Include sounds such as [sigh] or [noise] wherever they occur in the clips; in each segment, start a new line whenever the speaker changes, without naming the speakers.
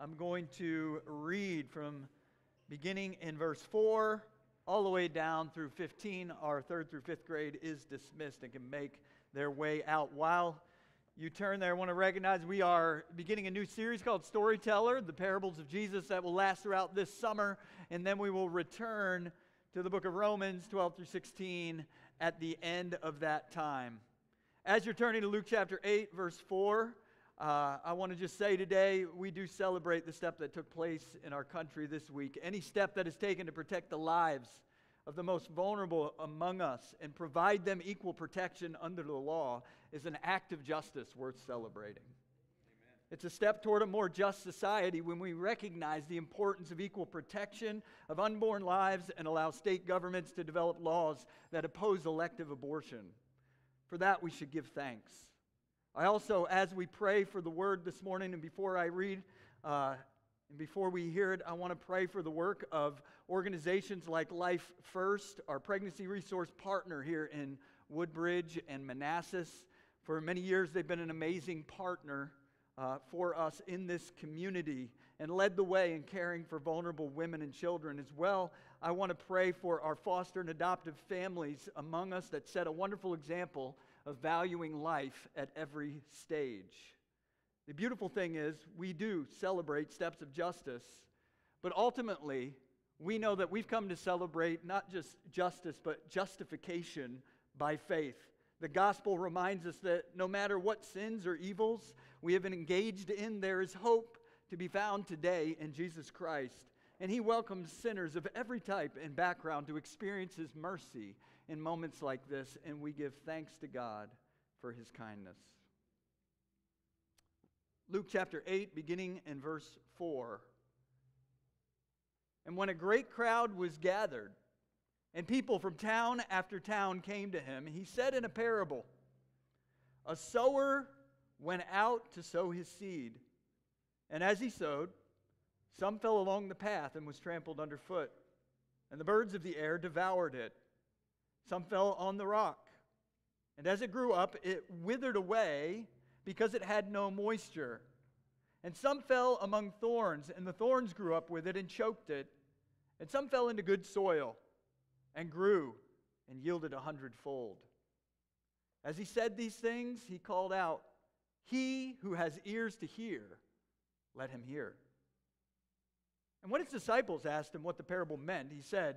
I'm going to read from beginning in verse 4 all the way down through 15. Our third through fifth grade is dismissed and can make their way out. While you turn there, I want to recognize we are beginning a new series called Storyteller, the parables of Jesus that will last throughout this summer, and then we will return to the book of Romans 12 through 16 at the end of that time. As you're turning to Luke chapter 8, verse 4, uh, I want to just say today we do celebrate the step that took place in our country this week. Any step that is taken to protect the lives of the most vulnerable among us and provide them equal protection under the law is an act of justice worth celebrating. Amen. It's a step toward a more just society when we recognize the importance of equal protection of unborn lives and allow state governments to develop laws that oppose elective abortion. For that, we should give thanks. I also, as we pray for the word this morning, and before I read, uh, and before we hear it, I want to pray for the work of organizations like Life First, our pregnancy resource partner here in Woodbridge and Manassas. For many years, they've been an amazing partner uh, for us in this community and led the way in caring for vulnerable women and children. As well, I want to pray for our foster and adoptive families among us that set a wonderful example of valuing life at every stage. The beautiful thing is, we do celebrate steps of justice, but ultimately, we know that we've come to celebrate not just justice, but justification by faith. The gospel reminds us that no matter what sins or evils we have been engaged in, there is hope to be found today in Jesus Christ. And he welcomes sinners of every type and background to experience his mercy in moments like this, and we give thanks to God for his kindness. Luke chapter 8, beginning in verse 4. And when a great crowd was gathered, and people from town after town came to him, he said in a parable A sower went out to sow his seed. And as he sowed, some fell along the path and was trampled underfoot, and the birds of the air devoured it. Some fell on the rock, and as it grew up, it withered away because it had no moisture. And some fell among thorns, and the thorns grew up with it and choked it. And some fell into good soil and grew and yielded a hundredfold. As he said these things, he called out, He who has ears to hear, let him hear. And when his disciples asked him what the parable meant, he said,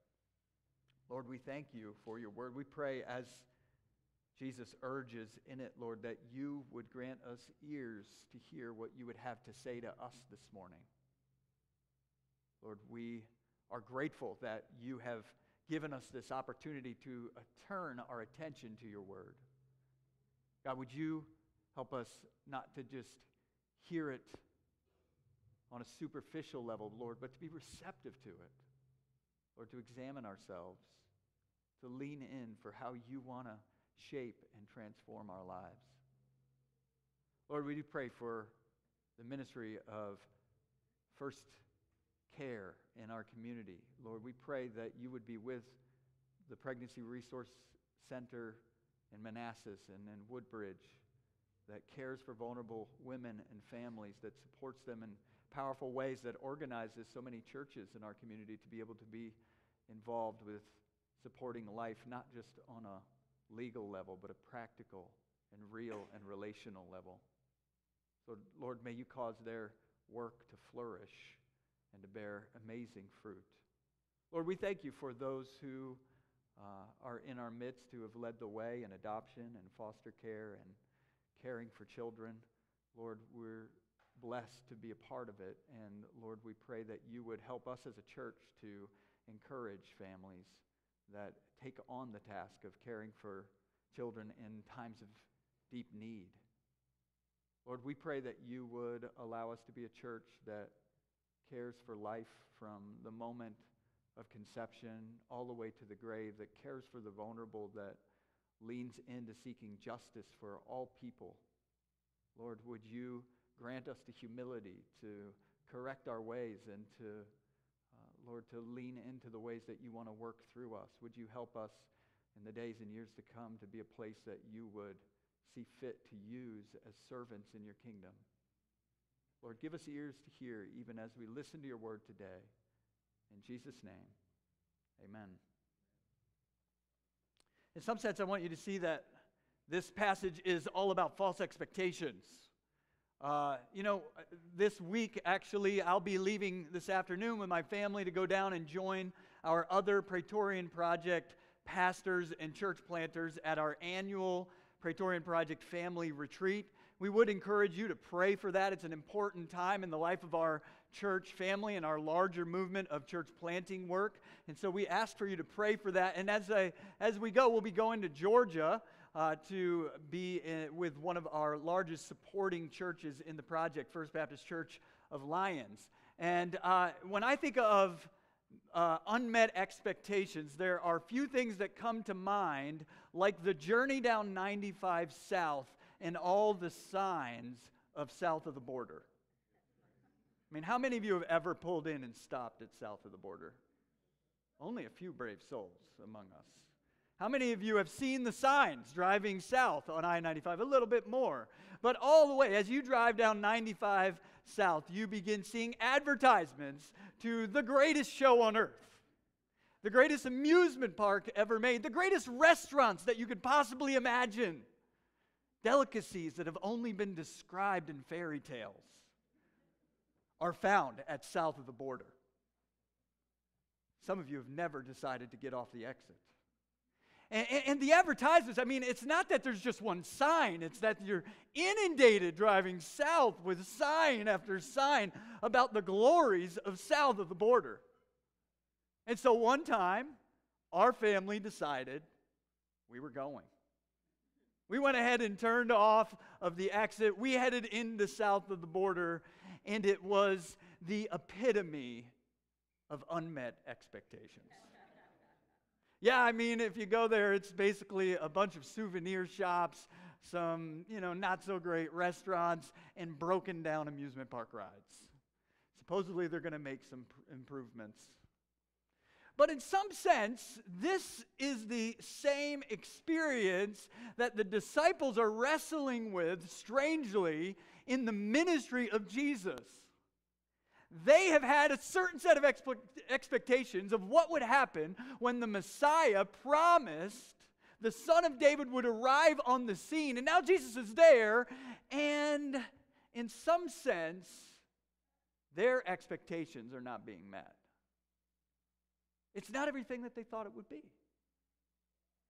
Lord, we thank you for your word. We pray as Jesus urges in it, Lord, that you would grant us ears to hear what you would have to say to us this morning. Lord, we are grateful that you have given us this opportunity to uh, turn our attention to your word. God, would you help us not to just hear it on a superficial level, Lord, but to be receptive to it. or to examine ourselves, to lean in for how you want to shape and transform our lives. Lord, we do pray for the ministry of first care in our community. Lord, we pray that you would be with the Pregnancy Resource Center in Manassas and in Woodbridge that cares for vulnerable women and families, that supports them in powerful ways, that organizes so many churches in our community to be able to be involved with supporting life, not just on a legal level, but a practical and real and relational level. So, Lord, may you cause their work to flourish and to bear amazing fruit. Lord, we thank you for those who uh, are in our midst who have led the way in adoption and foster care and caring for children. Lord, we're blessed to be a part of it. And Lord, we pray that you would help us as a church to encourage families that take on the task of caring for children in times of deep need. Lord, we pray that you would allow us to be a church that cares for life from the moment of conception all the way to the grave, that cares for the vulnerable, that leans into seeking justice for all people. Lord, would you grant us the humility to correct our ways and to, Lord, to lean into the ways that you want to work through us? Would you help us in the days and years to come to be a place that you would see fit to use as servants in your kingdom? Lord, give us ears to hear even as we listen to your word today. In Jesus' name, amen. In some sense, I want you to see that this passage is all about false expectations. Uh, you know, this week, actually, I'll be leaving this afternoon with my family to go down and join our other Praetorian Project pastors and church planters at our annual Praetorian Project family retreat. We would encourage you to pray for that. It's an important time in the life of our church family and our larger movement of church planting work. And so we ask for you to pray for that. And as, I, as we go, we'll be going to Georgia uh, to be in, with one of our largest supporting churches in the project, First Baptist Church of Lyons. And uh, when I think of uh, unmet expectations, there are few things that come to mind like the journey down 95 South and all the signs of south of the border. I mean, how many of you have ever pulled in and stopped at south of the border? Only a few brave souls among us. How many of you have seen the signs driving south on I 95? A little bit more. But all the way, as you drive down 95 south, you begin seeing advertisements to the greatest show on earth, the greatest amusement park ever made, the greatest restaurants that you could possibly imagine, delicacies that have only been described in fairy tales are found at south of the border. Some of you have never decided to get off the exit. And, and, the advertisements, I mean, it's not that there's just one sign, it's that you're inundated driving south with sign after sign about the glories of south of the border. And so one time, our family decided we were going. We went ahead and turned off of the exit. We headed into south of the border, and it was the epitome of unmet expectations. Yeah, I mean, if you go there, it's basically a bunch of souvenir shops, some, you know, not so great restaurants, and broken down amusement park rides. Supposedly, they're going to make some pr- improvements. But in some sense, this is the same experience that the disciples are wrestling with, strangely, in the ministry of Jesus. They have had a certain set of expe- expectations of what would happen when the Messiah promised the Son of David would arrive on the scene. And now Jesus is there, and in some sense, their expectations are not being met. It's not everything that they thought it would be.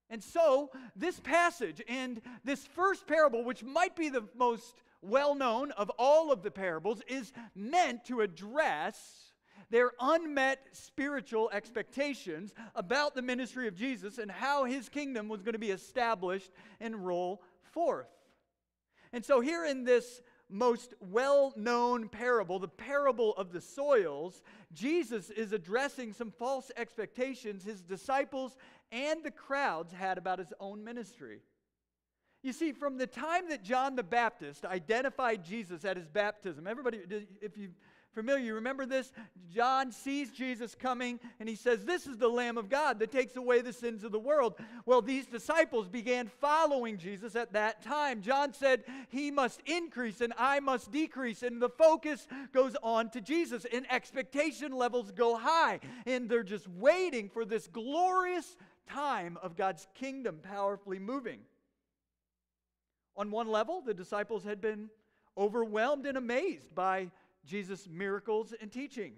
And so, this passage and this first parable, which might be the most well known of all of the parables, is meant to address their unmet spiritual expectations about the ministry of Jesus and how his kingdom was going to be established and roll forth. And so, here in this most well known parable, the parable of the soils, Jesus is addressing some false expectations his disciples and the crowds had about his own ministry. You see, from the time that John the Baptist identified Jesus at his baptism, everybody, if you're familiar, you remember this? John sees Jesus coming and he says, This is the Lamb of God that takes away the sins of the world. Well, these disciples began following Jesus at that time. John said, He must increase and I must decrease. And the focus goes on to Jesus, and expectation levels go high. And they're just waiting for this glorious time of God's kingdom powerfully moving. On one level, the disciples had been overwhelmed and amazed by Jesus' miracles and teaching.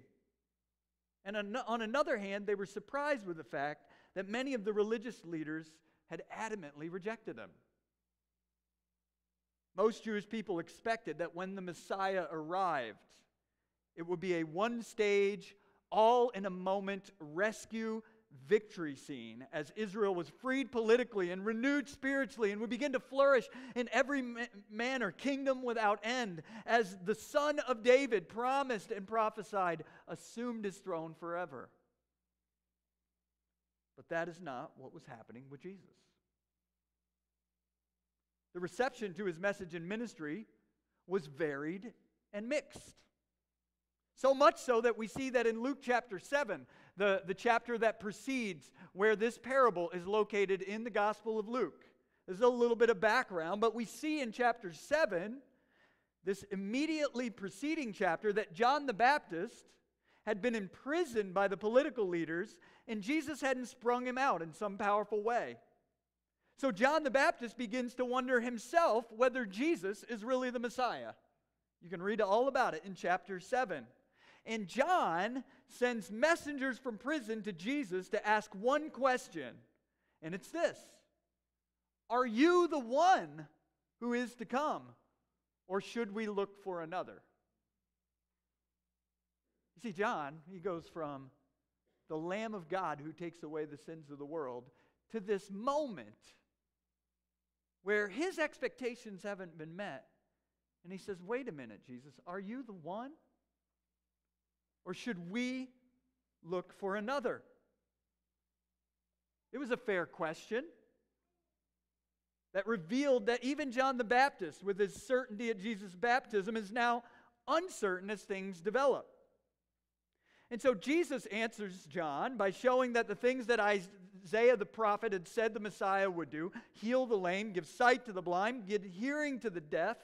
And on another hand, they were surprised with the fact that many of the religious leaders had adamantly rejected him. Most Jewish people expected that when the Messiah arrived, it would be a one stage, all in a moment rescue victory scene as Israel was freed politically and renewed spiritually and would begin to flourish in every manner, kingdom without end, as the son of David promised and prophesied assumed his throne forever. But that is not what was happening with Jesus. The reception to his message and ministry was varied and mixed. So much so that we see that in Luke chapter 7, the, the chapter that precedes where this parable is located in the Gospel of Luke. There's a little bit of background, but we see in chapter 7, this immediately preceding chapter, that John the Baptist had been imprisoned by the political leaders, and Jesus hadn't sprung him out in some powerful way. So John the Baptist begins to wonder himself whether Jesus is really the Messiah. You can read all about it in chapter 7. And John sends messengers from prison to Jesus to ask one question, and it's this Are you the one who is to come, or should we look for another? You see, John, he goes from the Lamb of God who takes away the sins of the world to this moment where his expectations haven't been met. And he says, Wait a minute, Jesus, are you the one? Or should we look for another? It was a fair question that revealed that even John the Baptist, with his certainty at Jesus' baptism, is now uncertain as things develop. And so Jesus answers John by showing that the things that Isaiah the prophet had said the Messiah would do heal the lame, give sight to the blind, give hearing to the deaf,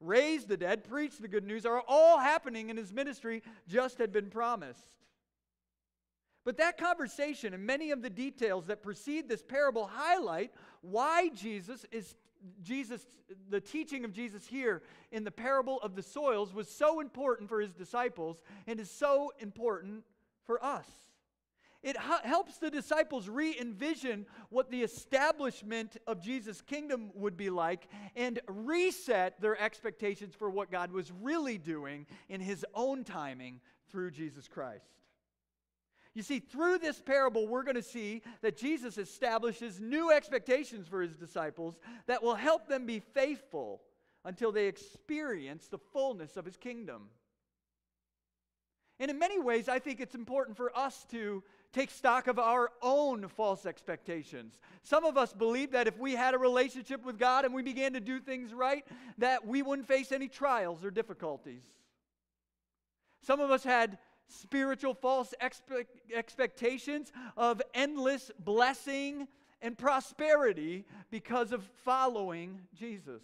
raise the dead, preach the good news are all happening in his ministry, just had been promised. But that conversation and many of the details that precede this parable highlight why Jesus is Jesus the teaching of Jesus here in the parable of the soils was so important for his disciples and is so important for us. It helps the disciples re envision what the establishment of Jesus' kingdom would be like and reset their expectations for what God was really doing in his own timing through Jesus Christ. You see, through this parable, we're going to see that Jesus establishes new expectations for his disciples that will help them be faithful until they experience the fullness of his kingdom. And in many ways, I think it's important for us to take stock of our own false expectations. Some of us believe that if we had a relationship with God and we began to do things right, that we wouldn't face any trials or difficulties. Some of us had spiritual false expe- expectations of endless blessing and prosperity because of following Jesus.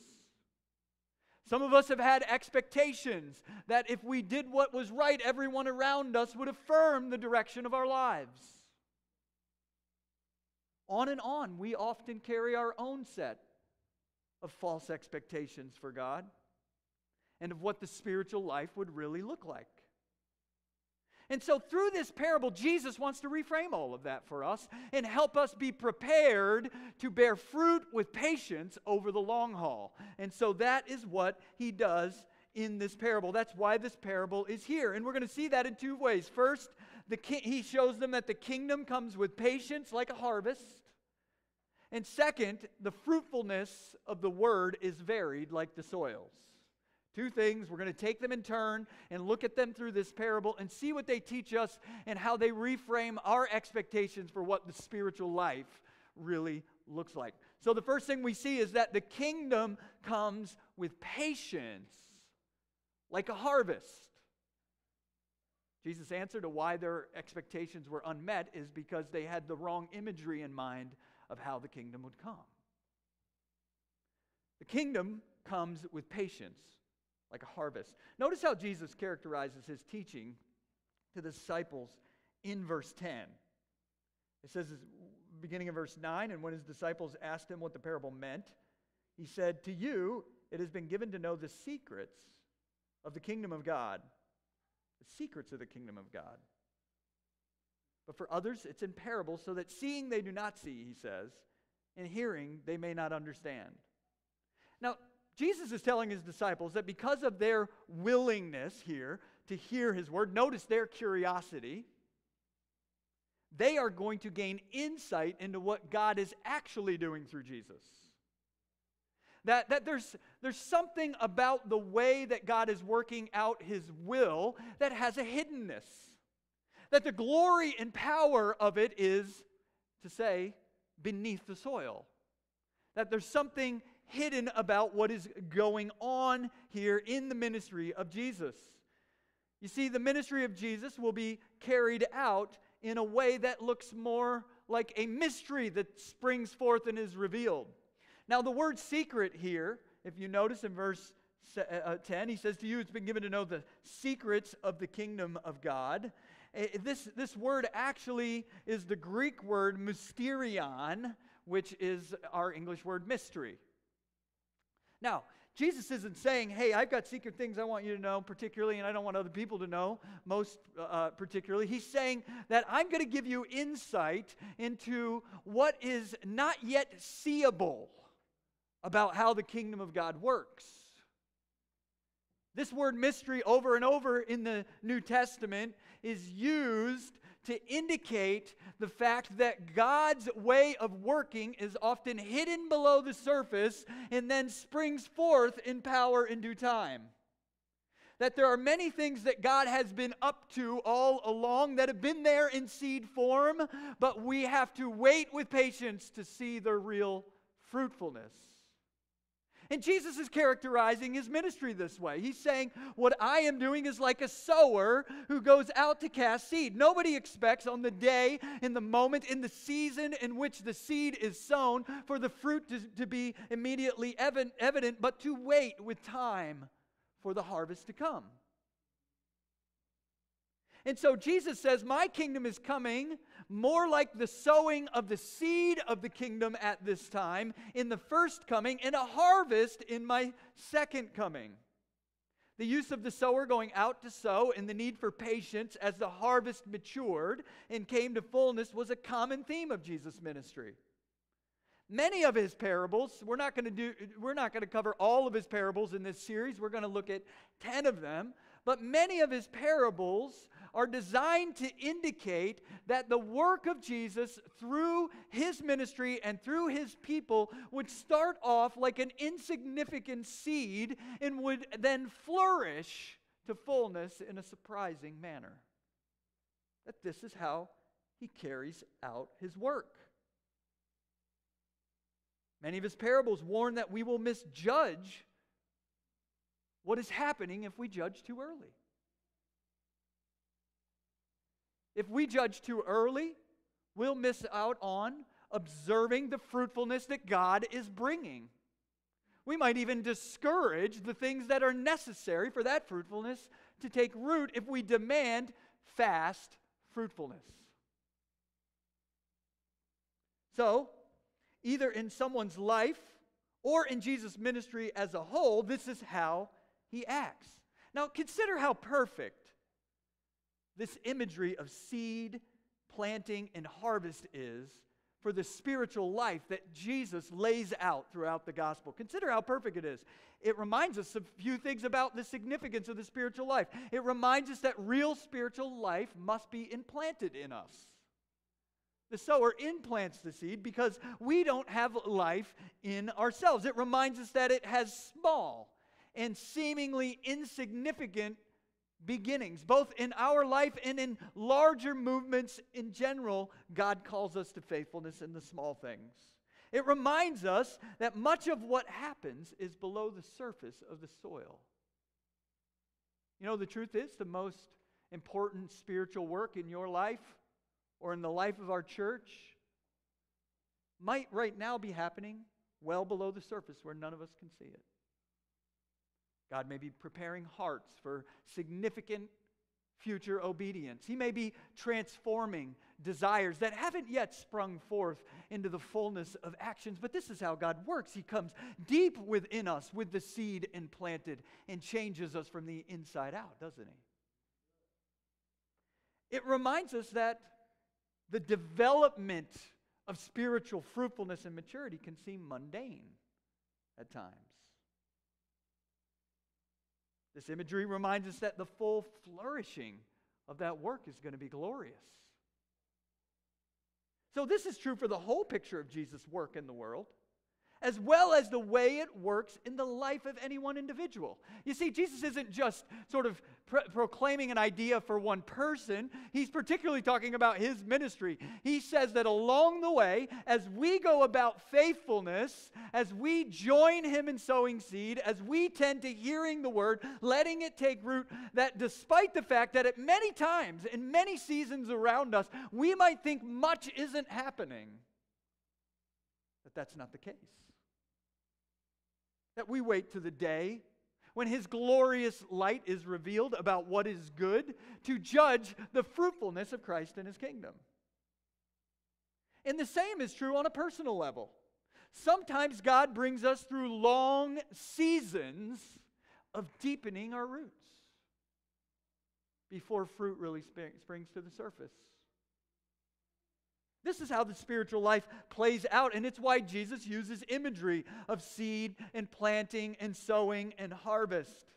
Some of us have had expectations that if we did what was right, everyone around us would affirm the direction of our lives. On and on, we often carry our own set of false expectations for God and of what the spiritual life would really look like. And so, through this parable, Jesus wants to reframe all of that for us and help us be prepared to bear fruit with patience over the long haul. And so, that is what he does in this parable. That's why this parable is here. And we're going to see that in two ways. First, the ki- he shows them that the kingdom comes with patience like a harvest. And second, the fruitfulness of the word is varied like the soils. Two things. We're going to take them in turn and look at them through this parable and see what they teach us and how they reframe our expectations for what the spiritual life really looks like. So, the first thing we see is that the kingdom comes with patience, like a harvest. Jesus' answer to why their expectations were unmet is because they had the wrong imagery in mind of how the kingdom would come. The kingdom comes with patience like a harvest. Notice how Jesus characterizes his teaching to the disciples in verse 10. It says, beginning in verse 9, and when his disciples asked him what the parable meant, he said, To you it has been given to know the secrets of the kingdom of God, the secrets of the kingdom of God. But for others, it's in parables, so that seeing they do not see, he says, and hearing they may not understand. Now, Jesus is telling his disciples that because of their willingness here to hear his word, notice their curiosity, they are going to gain insight into what God is actually doing through Jesus. That, that there's, there's something about the way that God is working out his will that has a hiddenness. That the glory and power of it is, to say, beneath the soil. That there's something hidden about what is going on here in the ministry of Jesus. You see, the ministry of Jesus will be carried out in a way that looks more like a mystery that springs forth and is revealed. Now, the word secret here, if you notice in verse uh, uh, 10, he says to you, it's been given to know the secrets of the kingdom of God. Eh, this, this word actually is the Greek word mysterion, which is our English word mystery. Now, Jesus isn't saying, hey, I've got secret things I want you to know, particularly, and I don't want other people to know, most uh, uh particularly. He's saying that I'm going to give you insight into what is not yet seeable about how the kingdom of God works. This word mystery over and over in the New Testament is used to indicate the fact that God's way of working is often hidden below the surface and then springs forth in power in due time. That there are many things that God has been up to all along that have been there in seed form, but we have to wait with patience to see their real fruitfulness. And Jesus is characterizing his ministry this way. He's saying, What I am doing is like a sower who goes out to cast seed. Nobody expects on the day, in the moment, in the season in which the seed is sown, for the fruit to, to be immediately evident, but to wait with time for the harvest to come. And so Jesus says, My kingdom is coming more like the sowing of the seed of the kingdom at this time in the first coming, and a harvest in my second coming. The use of the sower going out to sow and the need for patience as the harvest matured and came to fullness was a common theme of Jesus' ministry. Many of his parables, we're not going to do we're not going to cover all of his parables in this series. We're going to look at 10 of them, but many of his parables are designed to indicate that the work of Jesus through his ministry and through his people would start off like an insignificant seed and would then flourish to fullness in a surprising manner. That this is how he carries out his work. Many of his parables warn that we will misjudge what is happening if we judge too early. If we judge too early, we'll miss out on observing the fruitfulness that God is bringing. We might even discourage the things that are necessary for that fruitfulness to take root if we demand fast fruitfulness. So, either in someone's life or in Jesus' ministry as a whole, this is how he acts. Now, consider how perfect this imagery of seed, planting, and harvest is for the spiritual life that Jesus lays out throughout the gospel. Consider how perfect it is. It reminds us a few things about the significance of the spiritual life. It reminds us that real spiritual life must be implanted in us. The sower implants the seed because we don't have life in ourselves. It reminds us that it has small and seemingly insignificant beginnings, both in our life and in larger movements in general. God calls us to faithfulness in the small things. It reminds us that much of what happens is below the surface of the soil. You know, the truth is, the most important spiritual work in your life or in the life of our church might right now be happening well below the surface where none of us can see it. God may be preparing hearts for significant future obedience. He may be transforming desires that haven't yet sprung forth into the fullness of actions. But this is how God works. He comes deep within us with the seed implanted and changes us from the inside out, doesn't He? it reminds us that the development of spiritual fruitfulness and maturity can seem mundane at times. This imagery reminds us that the full flourishing of that work is going to be glorious. So, this is true for the whole picture of Jesus' work in the world as well as the way it works in the life of any one individual. You see, Jesus isn't just sort of pro- proclaiming an idea for one person, he's particularly talking about his ministry. He says that along the way, as we go about faithfulness, as we join him in sowing seed, as we tend to hearing the word, letting it take root, that despite the fact that at many times, in many seasons around us, we might think much isn't happening, that that's not the case that we wait to the day when his glorious light is revealed about what is good to judge the fruitfulness of Christ and his kingdom. And the same is true on a personal level. Sometimes God brings us through long seasons of deepening our roots before fruit really springs to the surface. This is how the spiritual life plays out, and it's why Jesus uses imagery of seed and planting and sowing and harvest.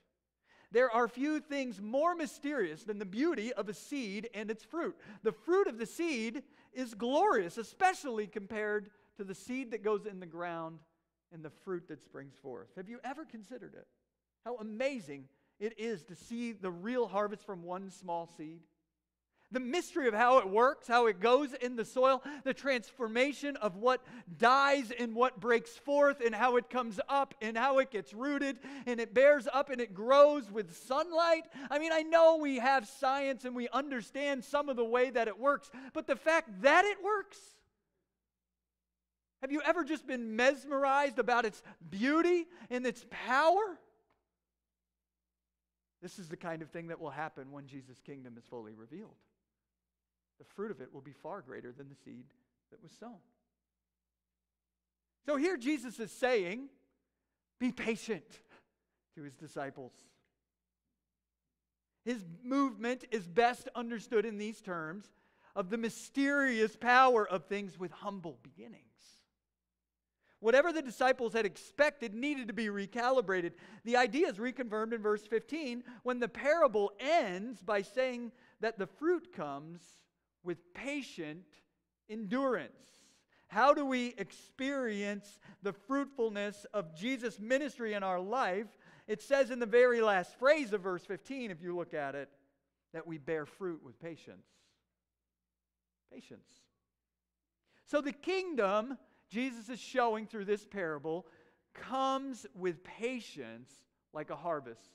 There are few things more mysterious than the beauty of a seed and its fruit. The fruit of the seed is glorious, especially compared to the seed that goes in the ground and the fruit that springs forth. Have you ever considered it? How amazing it is to see the real harvest from one small seed? The mystery of how it works, how it goes in the soil, the transformation of what dies and what breaks forth, and how it comes up and how it gets rooted and it bears up and it grows with sunlight. I mean, I know we have science and we understand some of the way that it works, but the fact that it works, have you ever just been mesmerized about its beauty and its power? This is the kind of thing that will happen when Jesus' kingdom is fully revealed the fruit of it will be far greater than the seed that was sown. So here Jesus is saying, be patient to his disciples. His movement is best understood in these terms of the mysterious power of things with humble beginnings. Whatever the disciples had expected needed to be recalibrated. The idea is reconfirmed in verse 15 when the parable ends by saying that the fruit comes with patient endurance. How do we experience the fruitfulness of Jesus' ministry in our life? It says in the very last phrase of verse 15, if you look at it, that we bear fruit with patience. Patience. So the kingdom, Jesus is showing through this parable, comes with patience like a harvest.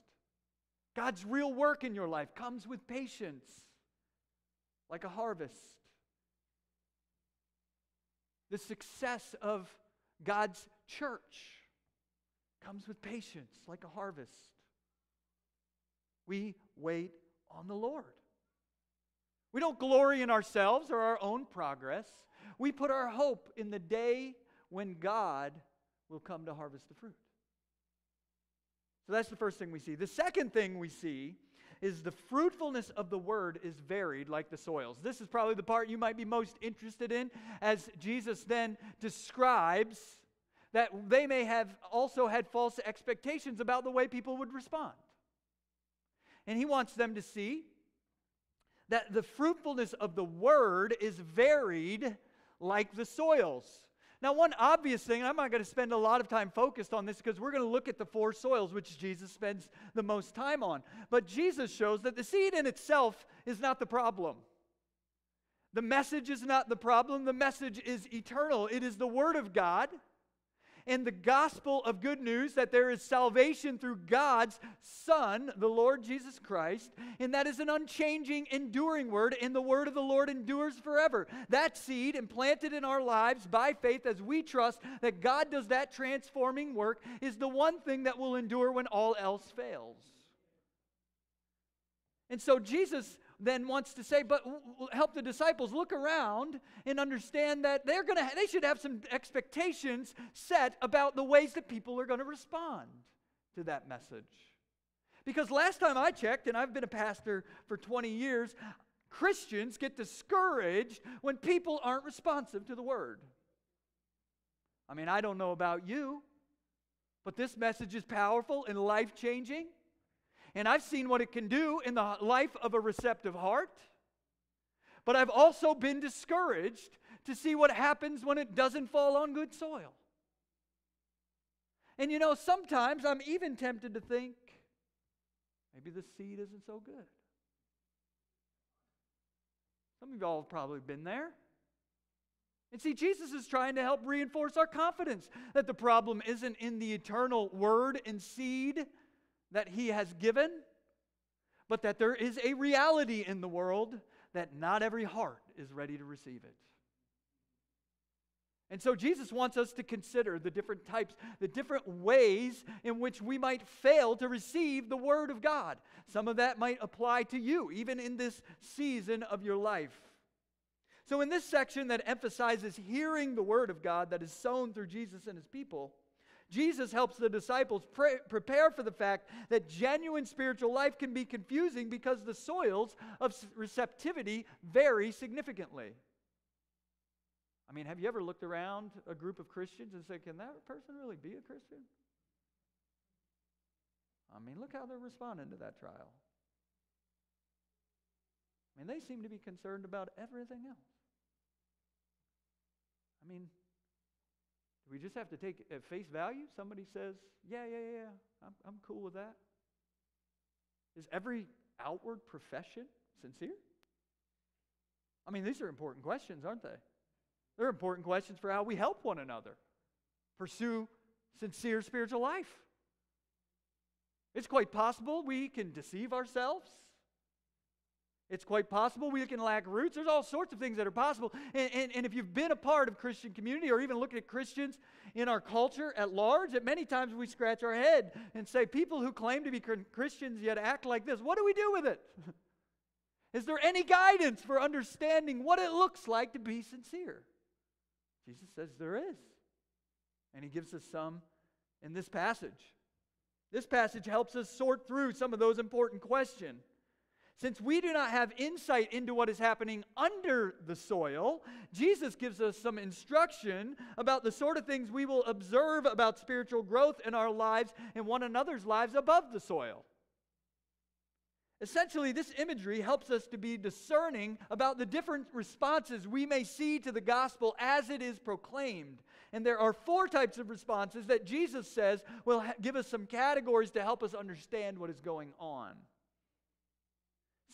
God's real work in your life comes with patience like a harvest. The success of God's church comes with patience, like a harvest. We wait on the Lord. We don't glory in ourselves or our own progress. We put our hope in the day when God will come to harvest the fruit. So that's the first thing we see. The second thing we see is the fruitfulness of the word is varied like the soils. This is probably the part you might be most interested in as Jesus then describes that they may have also had false expectations about the way people would respond. And he wants them to see that the fruitfulness of the word is varied like the soils. Now, one obvious thing, I'm not going to spend a lot of time focused on this because we're going to look at the four soils, which Jesus spends the most time on. But Jesus shows that the seed in itself is not the problem. The message is not the problem. The message is eternal. It is the Word of God and the gospel of good news that there is salvation through God's Son, the Lord Jesus Christ, and that is an unchanging, enduring word, and the word of the Lord endures forever. That seed implanted in our lives by faith as we trust that God does that transforming work is the one thing that will endure when all else fails. And so Jesus then wants to say, but help the disciples look around and understand that they're to they should have some expectations set about the ways that people are to respond to that message. Because last time I checked and I've been a pastor for 20 years, Christians get discouraged when people aren't responsive to the word. I mean, I don't know about you, but this message is powerful and life changing. And I've seen what it can do in the life of a receptive heart. But I've also been discouraged to see what happens when it doesn't fall on good soil. And you know, sometimes I'm even tempted to think maybe the seed isn't so good. Some of y'all have probably been there. And see, Jesus is trying to help reinforce our confidence that the problem isn't in the eternal word and seed that he has given, but that there is a reality in the world that not every heart is ready to receive it. And so Jesus wants us to consider the different types, the different ways in which we might fail to receive the Word of God. Some of that might apply to you, even in this season of your life. So, in this section that emphasizes hearing the Word of God that is sown through Jesus and His people, Jesus helps the disciples pre- prepare for the fact that genuine spiritual life can be confusing because the soils of receptivity vary significantly. I mean, have you ever looked around a group of Christians and said, can that person really be a Christian? I mean, look how they're responding to that trial. I mean, they seem to be concerned about everything else. I mean, do we just have to take at face value? Somebody says, yeah, yeah, yeah, I'm, I'm cool with that. Is every outward profession sincere? I mean, these are important questions, aren't they? They're important questions for how we help one another pursue sincere spiritual life. It's quite possible we can deceive ourselves. It's quite possible we can lack roots. There's all sorts of things that are possible. And, and, and, if you've been a part of Christian community or even looking at Christians in our culture at large, at many times we scratch our head and say, people who claim to be Christians yet act like this, what do we do with it? [laughs] Is there any guidance for understanding what it looks like to be sincere? Jesus says there is. And he gives us some in this passage. This passage helps us sort through some of those important questions. Since we do not have insight into what is happening under the soil, Jesus gives us some instruction about the sort of things we will observe about spiritual growth in our lives and one another's lives above the soil. Essentially, this imagery helps us to be discerning about the different responses we may see to the gospel as it is proclaimed. And there are four types of responses that Jesus says will give us some categories to help us understand what is going on.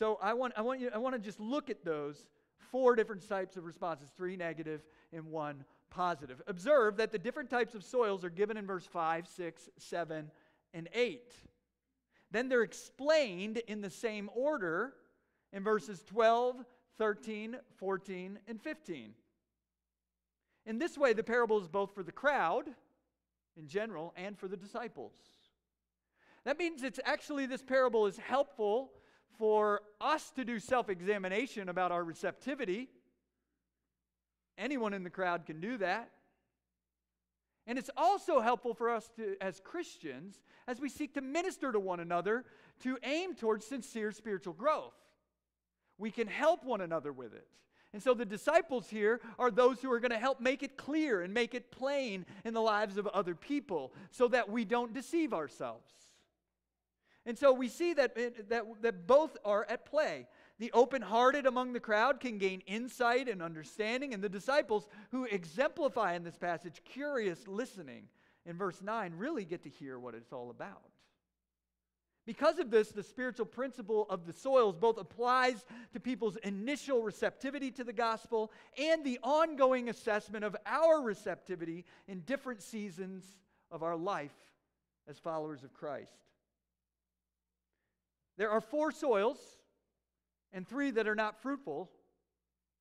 So I want, I want, you, I want to just look at those four different types of responses three negative and one positive. Observe that the different types of soils are given in verse 5, 6, 7, and 8. Then they're explained in the same order in verses 12, 13, 14, and 15. In this way, the parable is both for the crowd in general and for the disciples. That means it's actually, this parable is helpful for us to do self examination about our receptivity. Anyone in the crowd can do that. And it's also helpful for us to, as Christians, as we seek to minister to one another, to aim towards sincere spiritual growth. We can help one another with it. And so the disciples here are those who are going to help make it clear and make it plain in the lives of other people so that we don't deceive ourselves. And so we see that, that, that both are at play. The open hearted among the crowd can gain insight and understanding, and the disciples who exemplify in this passage curious listening in verse 9 really get to hear what it's all about. Because of this, the spiritual principle of the soils both applies to people's initial receptivity to the gospel and the ongoing assessment of our receptivity in different seasons of our life as followers of Christ. There are four soils, and three that are not fruitful,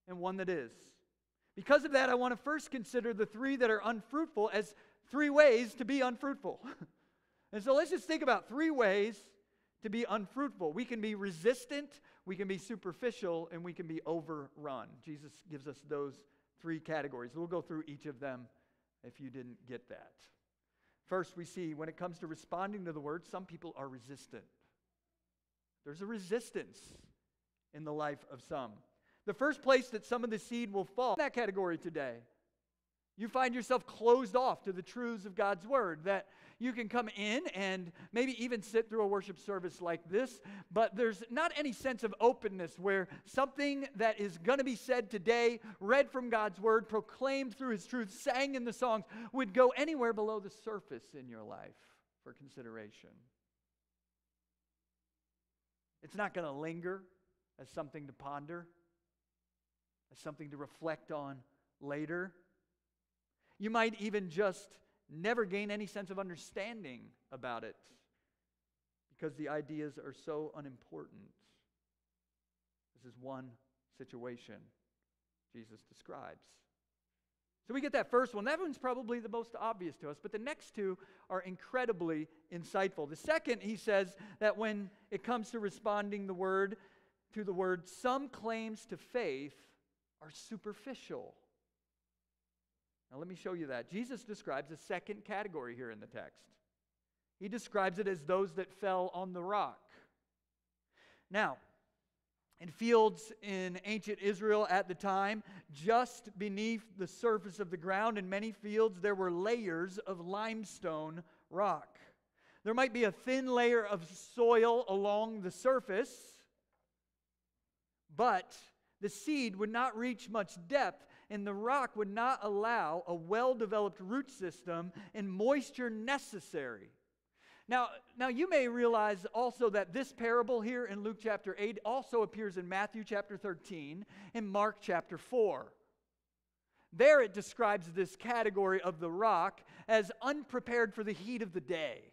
and one that is. Because of that, I want to first consider the three that are unfruitful as three ways to be unfruitful. [laughs] and so let's just think about three ways to be unfruitful. We can be resistant, we can be superficial, and we can be overrun. Jesus gives us those three categories. We'll go through each of them if you didn't get that. First, we see when it comes to responding to the word, some people are resistant. There's a resistance in the life of some. The first place that some of the seed will fall in that category today. You find yourself closed off to the truths of God's word that you can come in and maybe even sit through a worship service like this, but there's not any sense of openness where something that is going to be said today, read from God's word, proclaimed through his truth, sang in the songs, would go anywhere below the surface in your life for consideration. It's not going to linger as something to ponder, as something to reflect on later. You might even just never gain any sense of understanding about it because the ideas are so unimportant. This is one situation Jesus describes. So we get that first one. That one's probably the most obvious to us, but the next two are incredibly insightful. The second, he says that when it comes to responding the word to the word, some claims to faith are superficial. Now, let me show you that. Jesus describes a second category here in the text. He describes it as those that fell on the rock. Now, in fields in ancient Israel at the time, just beneath the surface of the ground, in many fields, there were layers of limestone rock. There might be a thin layer of soil along the surface, but the seed would not reach much depth and the rock would not allow a well developed root system and moisture necessary. Now, now, you may realize also that this parable here in Luke chapter 8 also appears in Matthew chapter 13 and Mark chapter 4. There it describes this category of the rock as unprepared for the heat of the day.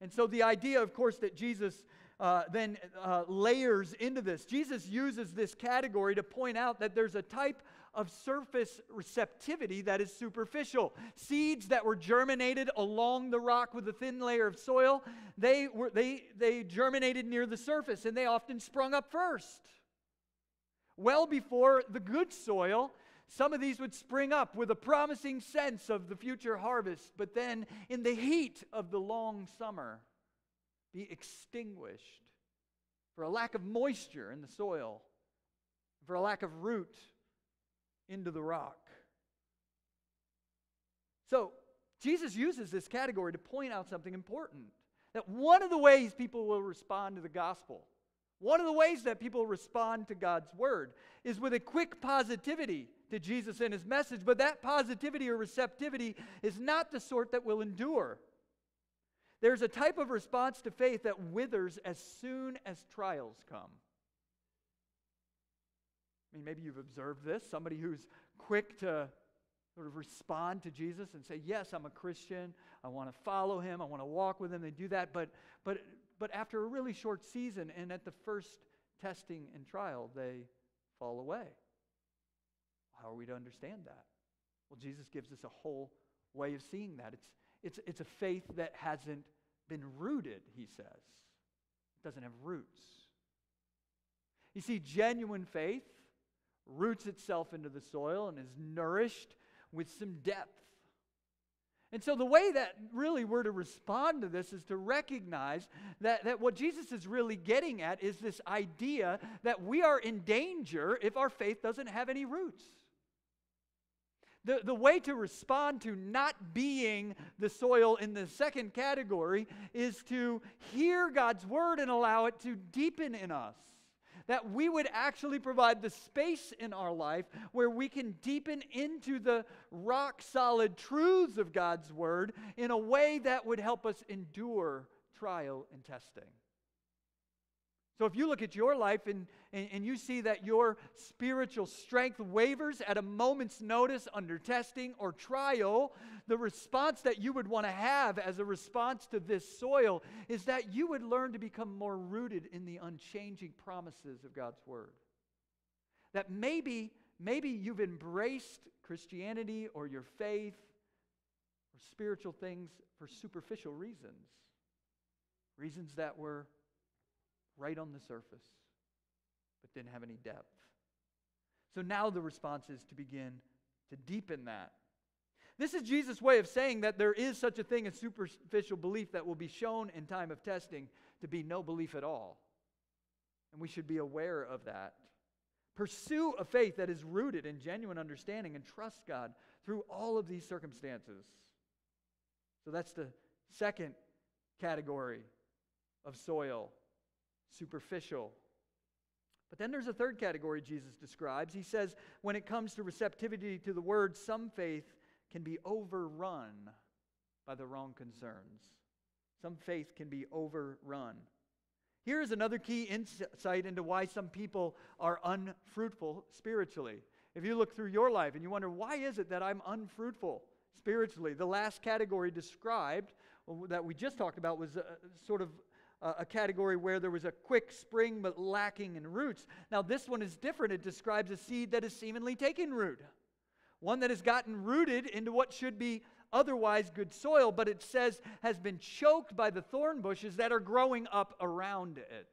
And so, the idea, of course, that Jesus uh, then uh, layers into this. Jesus uses this category to point out that there's a type of surface receptivity that is superficial. Seeds that were germinated along the rock with a thin layer of soil, they, were, they, they germinated near the surface and they often sprung up first. Well before the good soil, some of these would spring up with a promising sense of the future harvest, but then in the heat of the long summer, be extinguished for a lack of moisture in the soil, for a lack of root into the rock. So, Jesus uses this category to point out something important that one of the ways people will respond to the gospel, one of the ways that people respond to God's word, is with a quick positivity to Jesus and his message, but that positivity or receptivity is not the sort that will endure. There's a type of response to faith that withers as soon as trials come. I mean, maybe you've observed this. Somebody who's quick to sort of respond to Jesus and say, Yes, I'm a Christian. I want to follow him. I want to walk with him. They do that. But, but, but after a really short season and at the first testing and trial, they fall away. How are we to understand that? Well, Jesus gives us a whole way of seeing that. It's, it's, it's a faith that hasn't been rooted, he says. It doesn't have roots. You see, genuine faith roots itself into the soil and is nourished with some depth. And so, the way that really we're to respond to this is to recognize that, that what Jesus is really getting at is this idea that we are in danger if our faith doesn't have any roots. The, the way to respond to not being the soil in the second category is to hear God's word and allow it to deepen in us. That we would actually provide the space in our life where we can deepen into the rock solid truths of God's word in a way that would help us endure trial and testing. So if you look at your life and, and, and, you see that your spiritual strength wavers at a moment's notice under testing or trial, the response that you would want to have as a response to this soil is that you would learn to become more rooted in the unchanging promises of God's Word. That maybe, maybe you've embraced Christianity or your faith or spiritual things for superficial reasons, reasons that were right on the surface, but didn't have any depth. So now the response is to begin to deepen that. This is Jesus' way of saying that there is such a thing as superficial belief that will be shown in time of testing to be no belief at all. And we should be aware of that. Pursue a faith that is rooted in genuine understanding and trust God through all of these circumstances. So that's the second category of soil superficial. But then there's a third category Jesus describes. He says, when it comes to receptivity to the word, some faith can be overrun by the wrong concerns. Some faith can be overrun. Here's another key insight into why some people are unfruitful spiritually. If you look through your life and you wonder, why is it that I'm unfruitful spiritually? The last category described uh, that we just talked about was a, sort of a, category where there was a quick spring but lacking in roots. Now, this one is different. It describes a seed that is seemingly taking root, one that has gotten rooted into what should be otherwise good soil, but it says has been choked by the thorn bushes that are growing up around it.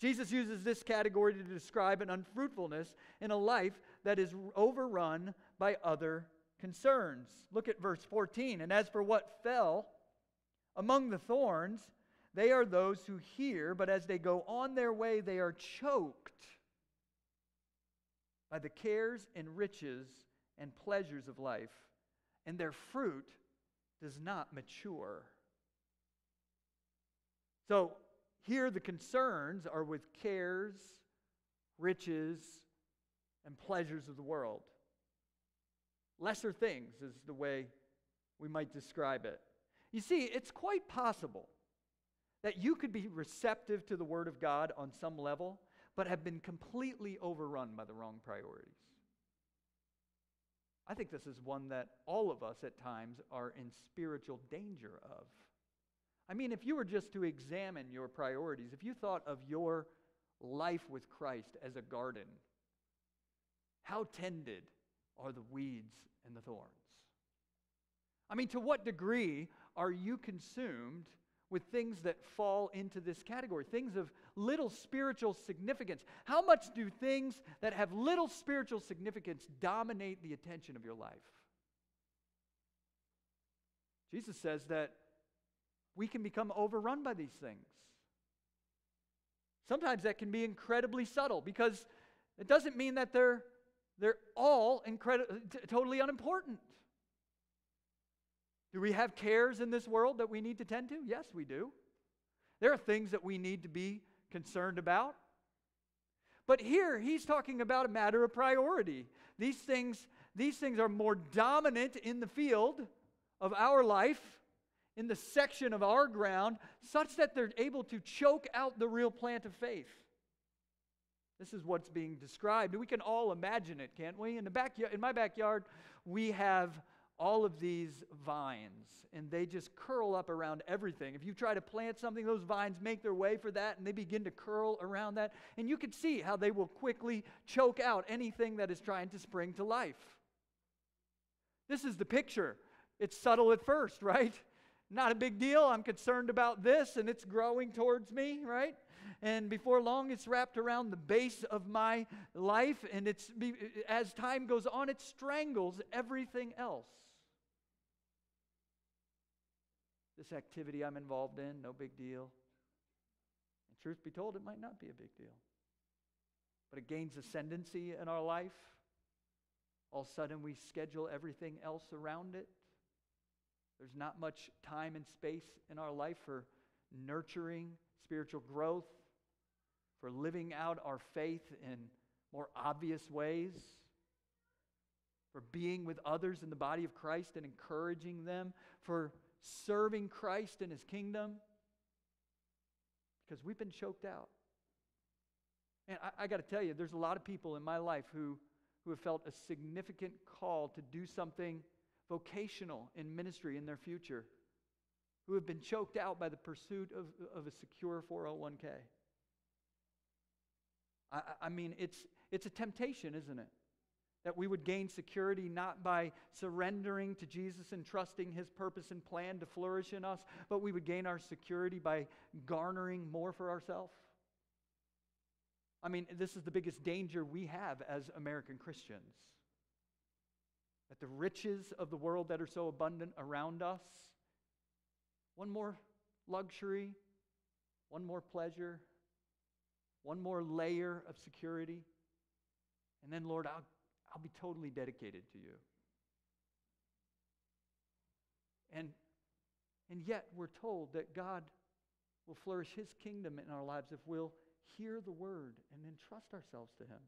Jesus uses this category to describe an unfruitfulness in a life that is overrun by other concerns. Look at verse 14. And as for what fell among the thorns, they are those who hear, but as they go on their way, they are choked by the cares and riches and pleasures of life and their fruit does not mature. So here the concerns are with cares, riches, and pleasures of the world. Lesser things is the way we might describe it. You see, it's quite possible that you could be receptive to the Word of God on some level, but have been completely overrun by the wrong priorities. I think this is one that all of us at times are in spiritual danger of. I mean, if you were just to examine your priorities, if you thought of your life with Christ as a garden, how tended are the weeds and the thorns? I mean, to what degree are you consumed with things that fall into this category, things of little spiritual significance. How much do things that have little spiritual significance dominate the attention of your life? Jesus says that we can become overrun by these things. Sometimes that can be incredibly subtle because it doesn't mean that they're, they're all incredi- t- totally unimportant. Do we have cares in this world that we need to tend to? Yes, we do. There are things that we need to be concerned about. But here he's talking about a matter of priority. These things, these things are more dominant in the field of our life, in the section of our ground, such that they're able to choke out the real plant of faith. This is what's being described. We can all imagine it, can't we? In the backyard, in my backyard, we have all of these vines and they just curl up around everything. If you try to plant something, those vines make their way for that and they begin to curl around that. And you can see how they will quickly choke out anything that is trying to spring to life. This is the picture. It's subtle at first, right? Not a big deal. I'm concerned about this and it's growing towards me, right? and before long it's wrapped around the base of my life and it's as time goes on it strangles everything else this activity I'm involved in, no big deal. And truth be told, it might not be a big deal. But it gains ascendancy in our life. All of a sudden, we schedule everything else around it. There's not much time and space in our life for nurturing spiritual growth, for living out our faith in more obvious ways, for being with others in the body of Christ and encouraging them, for serving Christ and his kingdom because we've been choked out. And I, I got to tell you, there's a lot of people in my life who, who have felt a significant call to do something vocational in ministry in their future, who have been choked out by the pursuit of, of a secure 401k. I, I mean, it's, it's a temptation, isn't it? That we would gain security not by surrendering to Jesus and trusting his purpose and plan to flourish in us, but we would gain our security by garnering more for ourselves. I mean, this is the biggest danger we have as American Christians. That the riches of the world that are so abundant around us, one more luxury, one more pleasure, one more layer of security. And then, Lord, I'll, I'll be totally dedicated to you. And, and yet, we're told that God will flourish his kingdom in our lives if we'll hear the word and entrust ourselves to him.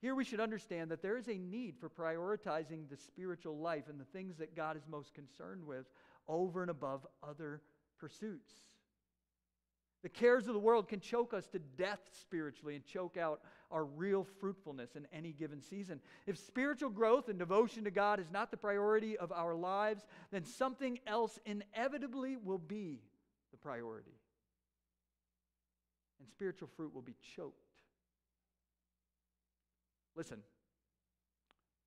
Here we should understand that there is a need for prioritizing the spiritual life and the things that God is most concerned with over and above other pursuits. The cares of the world can choke us to death spiritually and choke out our real fruitfulness in any given season. If spiritual growth and devotion to God is not the priority of our lives, then something else inevitably will be the priority. And spiritual fruit will be choked. Listen,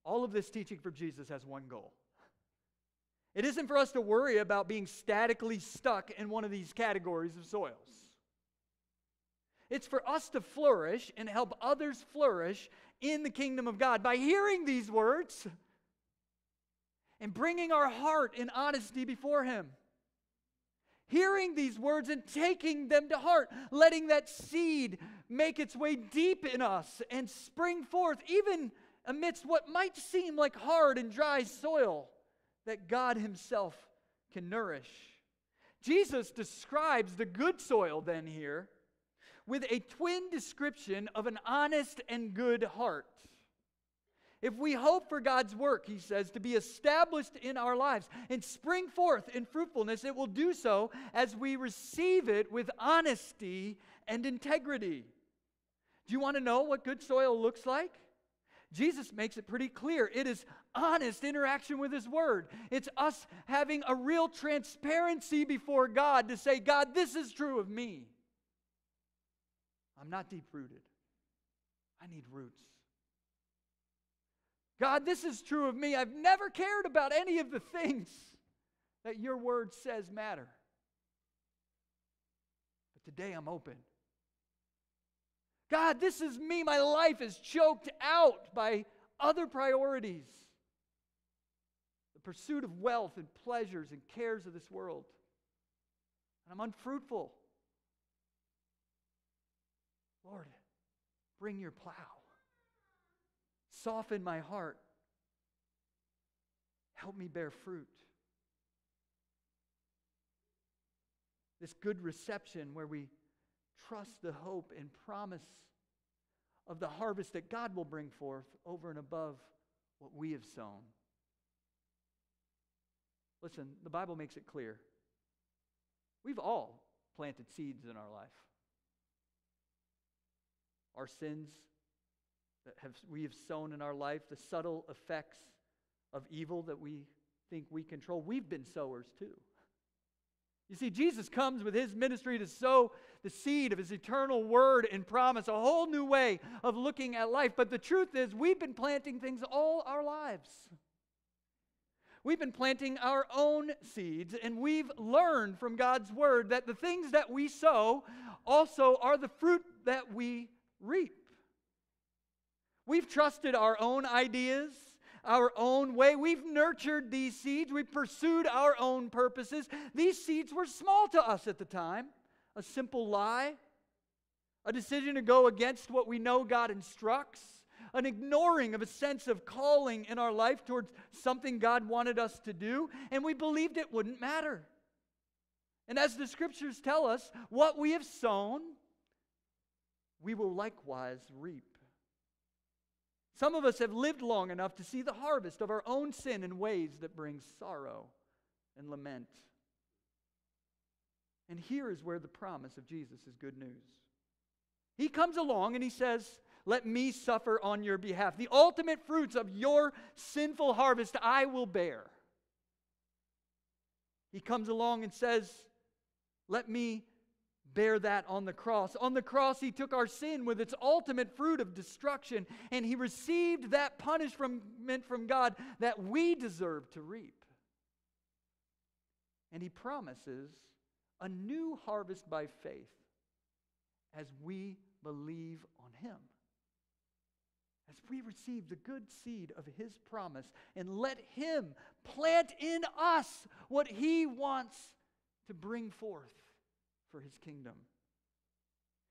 all of this teaching from Jesus has one goal. It isn't for us to worry about being statically stuck in one of these categories of soils. It's for us to flourish and help others flourish in the kingdom of God by hearing these words and bringing our heart in honesty before Him. Hearing these words and taking them to heart, letting that seed make its way deep in us and spring forth, even amidst what might seem like hard and dry soil that God Himself can nourish. Jesus describes the good soil then here with a twin description of an honest and good heart. If we hope for God's work, he says, to be established in our lives and spring forth in fruitfulness, it will do so as we receive it with honesty and integrity. Do you want to know what good soil looks like? Jesus makes it pretty clear. It is honest interaction with His Word. It's us having a real transparency before God to say, God, this is true of me. I'm not deep rooted, I need roots. God, this is true of me. I've never cared about any of the things that your word says matter. But today I'm open. God, this is me. My life is choked out by other priorities the pursuit of wealth and pleasures and cares of this world. And I'm unfruitful. Lord, bring your plow. Soften my heart. Help me bear fruit. This good reception where we trust the hope and promise of the harvest that God will bring forth over and above what we have sown. Listen, the Bible makes it clear. We've all planted seeds in our life. Our sins that have, we have sown in our life, the subtle effects of evil that we think we control, we've been sowers too. You see, Jesus comes with his ministry to sow the seed of his eternal word and promise, a whole new way of looking at life. But the truth is, we've been planting things all our lives. We've been planting our own seeds, and we've learned from God's word that the things that we sow also are the fruit that we reap. We've trusted our own ideas, our own way. We've nurtured these seeds. We've pursued our own purposes. These seeds were small to us at the time a simple lie, a decision to go against what we know God instructs, an ignoring of a sense of calling in our life towards something God wanted us to do, and we believed it wouldn't matter. And as the scriptures tell us, what we have sown, we will likewise reap. Some of us have lived long enough to see the harvest of our own sin in ways that bring sorrow and lament. And here is where the promise of Jesus is good news. He comes along and he says, Let me suffer on your behalf. The ultimate fruits of your sinful harvest I will bear. He comes along and says, Let me bear that on the cross. On the cross, he took our sin with its ultimate fruit of destruction, and he received that punishment from God that we deserve to reap. And he promises a new harvest by faith as we believe on him. As we receive the good seed of his promise and let him plant in us what he wants to bring forth for his kingdom.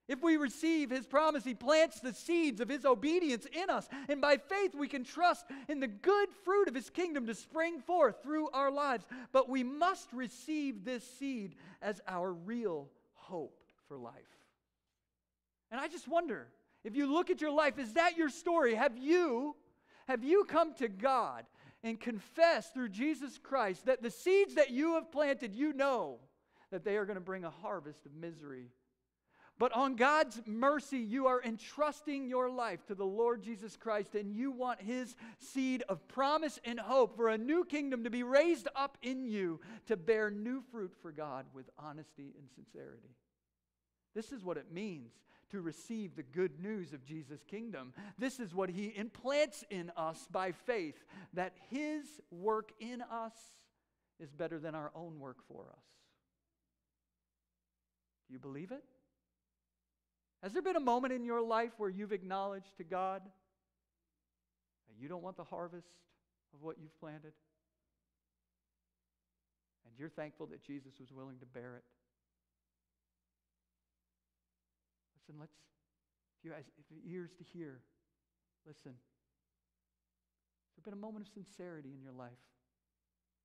If we receive his promise, he plants the seeds of his obedience in us. And by faith, we can trust in the good fruit of his kingdom to spring forth through our lives. But we must receive this seed as our real hope for life. And I just wonder if you look at your life, is that your story? Have you, have you come to God and confessed through Jesus Christ that the seeds that you have planted, you know that they are going to bring a harvest of misery but on God's mercy, you are entrusting your life to the Lord Jesus Christ, and you want His seed of promise and hope for a new kingdom to be raised up in you to bear new fruit for God with honesty and sincerity. This is what it means to receive the good news of Jesus' kingdom. This is what He implants in us by faith that His work in us is better than our own work for us. You believe it? Has there been a moment in your life where you've acknowledged to God that you don't want the harvest of what you've planted? And you're thankful that Jesus was willing to bear it? Listen, let's, if you have ears to hear, listen. Has there been a moment of sincerity in your life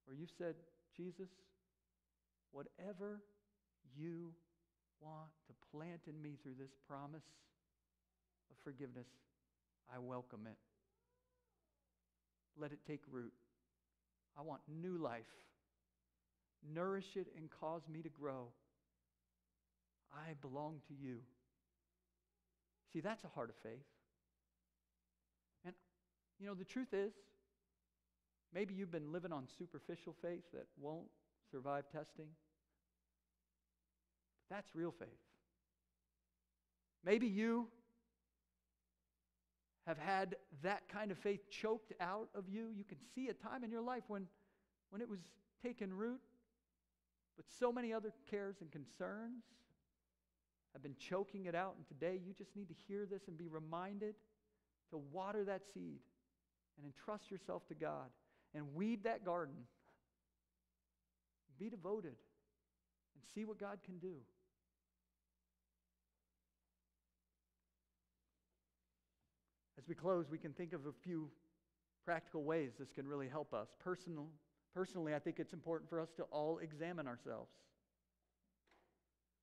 where you've said, Jesus, whatever you want to plant in me through this promise of forgiveness, I welcome it. Let it take root. I want new life. Nourish it and cause me to grow. I belong to you. See, that's a heart of faith. And, you know, the truth is, maybe you've been living on superficial faith that won't survive testing. That's real faith. Maybe you have had that kind of faith choked out of you. You can see a time in your life when, when it was taken root, but so many other cares and concerns have been choking it out. And today you just need to hear this and be reminded to water that seed and entrust yourself to God and weed that garden. Be devoted and see what God can do. As we close, we can think of a few practical ways this can really help us. Personal, personally, I think it's important for us to all examine ourselves.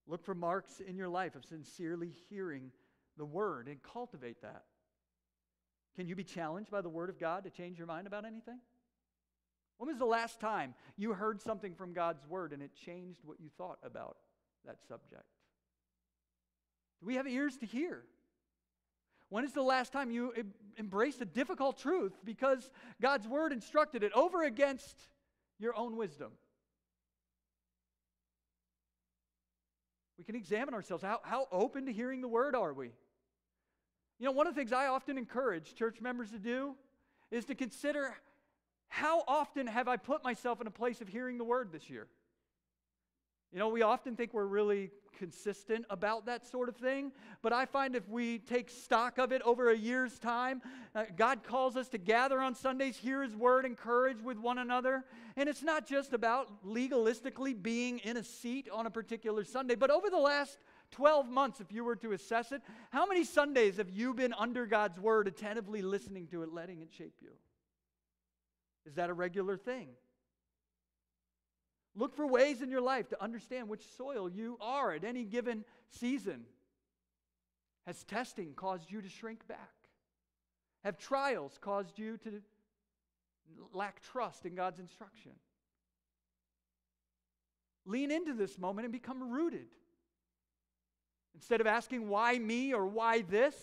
Look for marks in your life of sincerely hearing the word and cultivate that. Can you be challenged by the word of God to change your mind about anything? When was the last time you heard something from God's word and it changed what you thought about that subject? Do we have ears to hear? When is the last time you embraced a difficult truth because God's word instructed it over against your own wisdom? We can examine ourselves. How, how open to hearing the word are we? You know, one of the things I often encourage church members to do is to consider how often have I put myself in a place of hearing the word this year? You know, we often think we're really consistent about that sort of thing. But I find if we take stock of it over a year's time, uh, God calls us to gather on Sundays, hear His word, encourage with one another. And it's not just about legalistically being in a seat on a particular Sunday, but over the last 12 months, if you were to assess it, how many Sundays have you been under God's word, attentively listening to it, letting it shape you? Is that a regular thing? Look for ways in your life to understand which soil you are at any given season. Has testing caused you to shrink back? Have trials caused you to lack trust in God's instruction? Lean into this moment and become rooted. Instead of asking, why me or why this,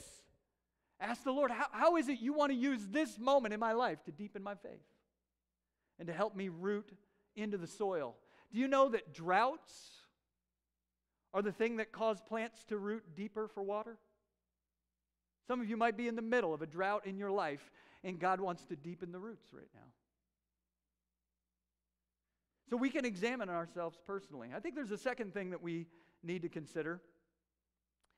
ask the Lord, how, how is it you want to use this moment in my life to deepen my faith and to help me root into the soil. Do you know that droughts are the thing that cause plants to root deeper for water? Some of you might be in the middle of a drought in your life, and God wants to deepen the roots right now. So we can examine ourselves personally. I think there's a second thing that we need to consider.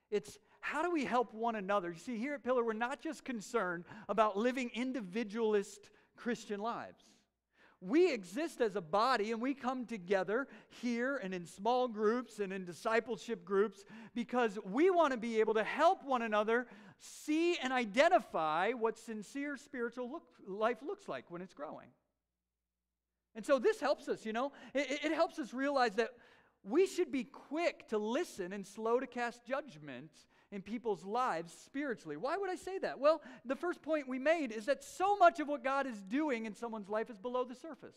It's how do we help one another? You see, here at Pillar, we're not just concerned about living individualist Christian lives. We exist as a body and we come together here and in small groups and in discipleship groups because we want to be able to help one another see and identify what sincere spiritual look, life looks like when it's growing. And so this helps us, you know, it, it helps us realize that we should be quick to listen and slow to cast judgment in people's lives spiritually. Why would I say that? Well, the first point we made is that so much of what God is doing in someone's life is below the surface.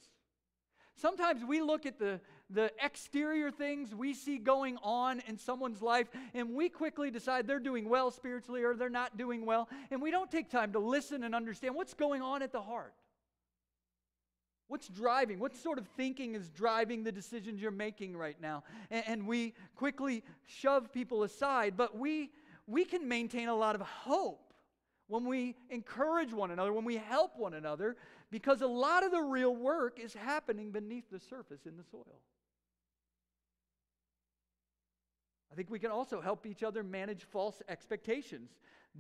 Sometimes we look at the, the exterior things we see going on in someone's life and we quickly decide they're doing well spiritually or they're not doing well, and we don't take time to listen and understand what's going on at the heart. What's driving? What sort of thinking is driving the decisions you're making right now? And, and, we quickly shove people aside, but we, we can maintain a lot of hope when we encourage one another, when we help one another, because a lot of the real work is happening beneath the surface in the soil. I think we can also help each other manage false expectations.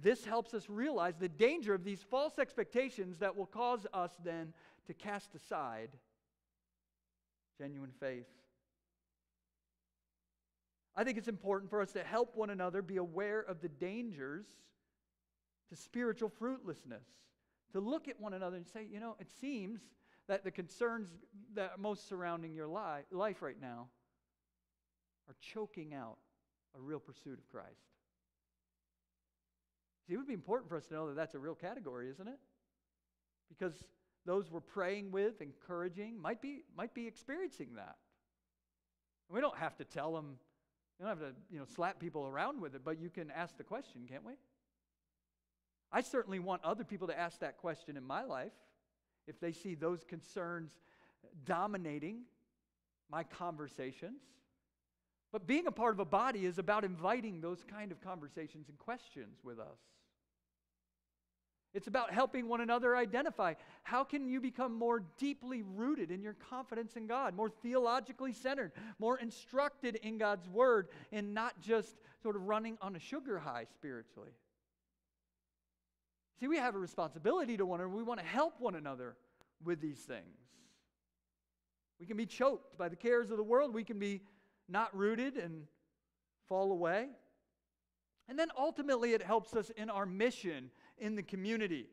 This helps us realize the danger of these false expectations that will cause us then to cast aside genuine faith. I think it's important for us to help one another be aware of the dangers to spiritual fruitlessness. To look at one another and say, you know, it seems that the concerns that are most surrounding your li- life right now are choking out a real pursuit of Christ. See, it would be important for us to know that that's a real category, isn't it? Because those we're praying with, encouraging, might be, might be experiencing that. And we don't have to tell them, you don't have to you know, slap people around with it, but you can ask the question, can't we? I certainly want other people to ask that question in my life if they see those concerns dominating my conversations. But being a part of a body is about inviting those kind of conversations and questions with us. It's about helping one another identify how can you become more deeply rooted in your confidence in God, more theologically centered, more instructed in God's word and not just sort of running on a sugar high spiritually. See, we have a responsibility to one another. We want to help one another with these things. We can be choked by the cares of the world. We can be not rooted and fall away. And then ultimately, it helps us in our mission in the community.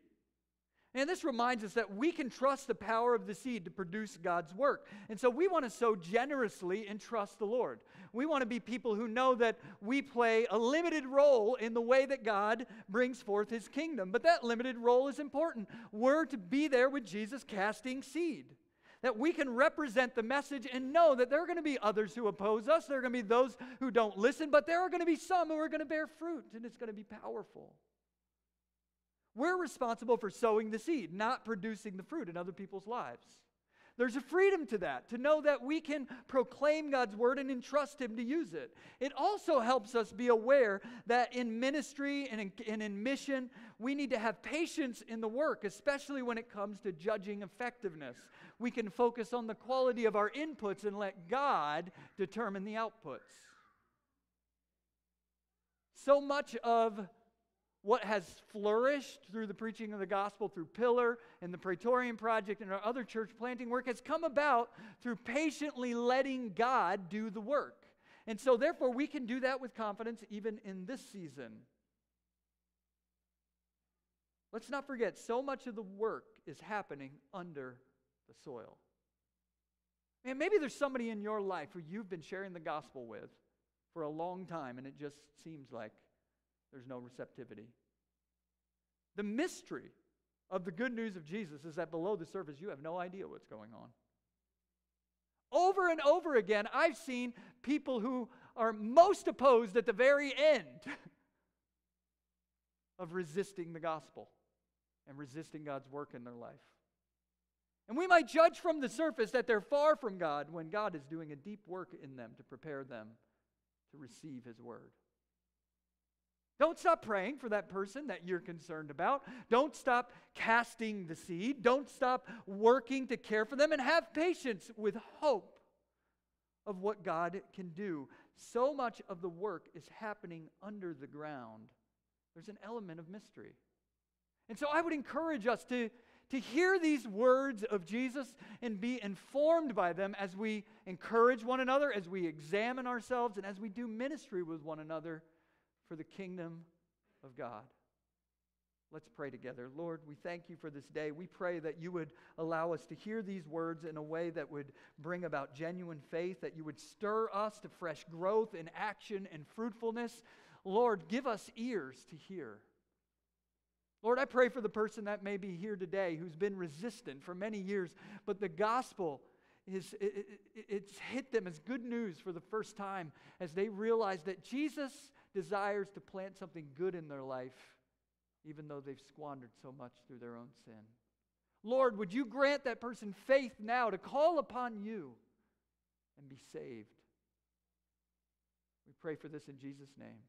And this reminds us that we can trust the power of the seed to produce God's work. And so we want to sow generously and trust the Lord. We want to be people who know that we play a limited role in the way that God brings forth his kingdom. But that limited role is important. We're to be there with Jesus casting seed. That we can represent the message and know that there are going to be others who oppose us. There are going to be those who don't listen, but there are going to be some who are going to bear fruit, and it's going to be powerful. We're responsible for sowing the seed, not producing the fruit in other people's lives. There's a freedom to that, to know that we can proclaim God's word and entrust Him to use it. It also helps us be aware that in ministry and in, and in mission, we need to have patience in the work, especially when it comes to judging effectiveness. We can focus on the quality of our inputs and let God determine the outputs. So much of what has flourished through the preaching of the gospel, through Pillar and the Praetorian Project and our other church planting work, has come about through patiently letting God do the work. And so, therefore, we can do that with confidence even in this season. Let's not forget, so much of the work is happening under the soil. And maybe there's somebody in your life who you've been sharing the gospel with for a long time, and it just seems like there's no receptivity. The mystery of the good news of Jesus is that below the surface, you have no idea what's going on. Over and over again, I've seen people who are most opposed at the very end [laughs] of resisting the gospel and resisting God's work in their life. And we might judge from the surface that they're far from God when God is doing a deep work in them to prepare them to receive His word. Don't stop praying for that person that you're concerned about. Don't stop casting the seed. Don't stop working to care for them and have patience with hope of what God can do. So much of the work is happening under the ground. There's an element of mystery. And so I would encourage us to, to hear these words of Jesus and be informed by them as we encourage one another, as we examine ourselves, and as we do ministry with one another for the kingdom of God. Let's pray together. Lord, we thank you for this day. We pray that you would allow us to hear these words in a way that would bring about genuine faith, that you would stir us to fresh growth in action and fruitfulness. Lord, give us ears to hear. Lord, I pray for the person that may be here today who's been resistant for many years, but the gospel is it, it, it's hit them as good news for the first time as they realize that Jesus desires to plant something good in their life even though they've squandered so much through their own sin. Lord, would you grant that person faith now to call upon you and be saved? We pray for this in Jesus' name.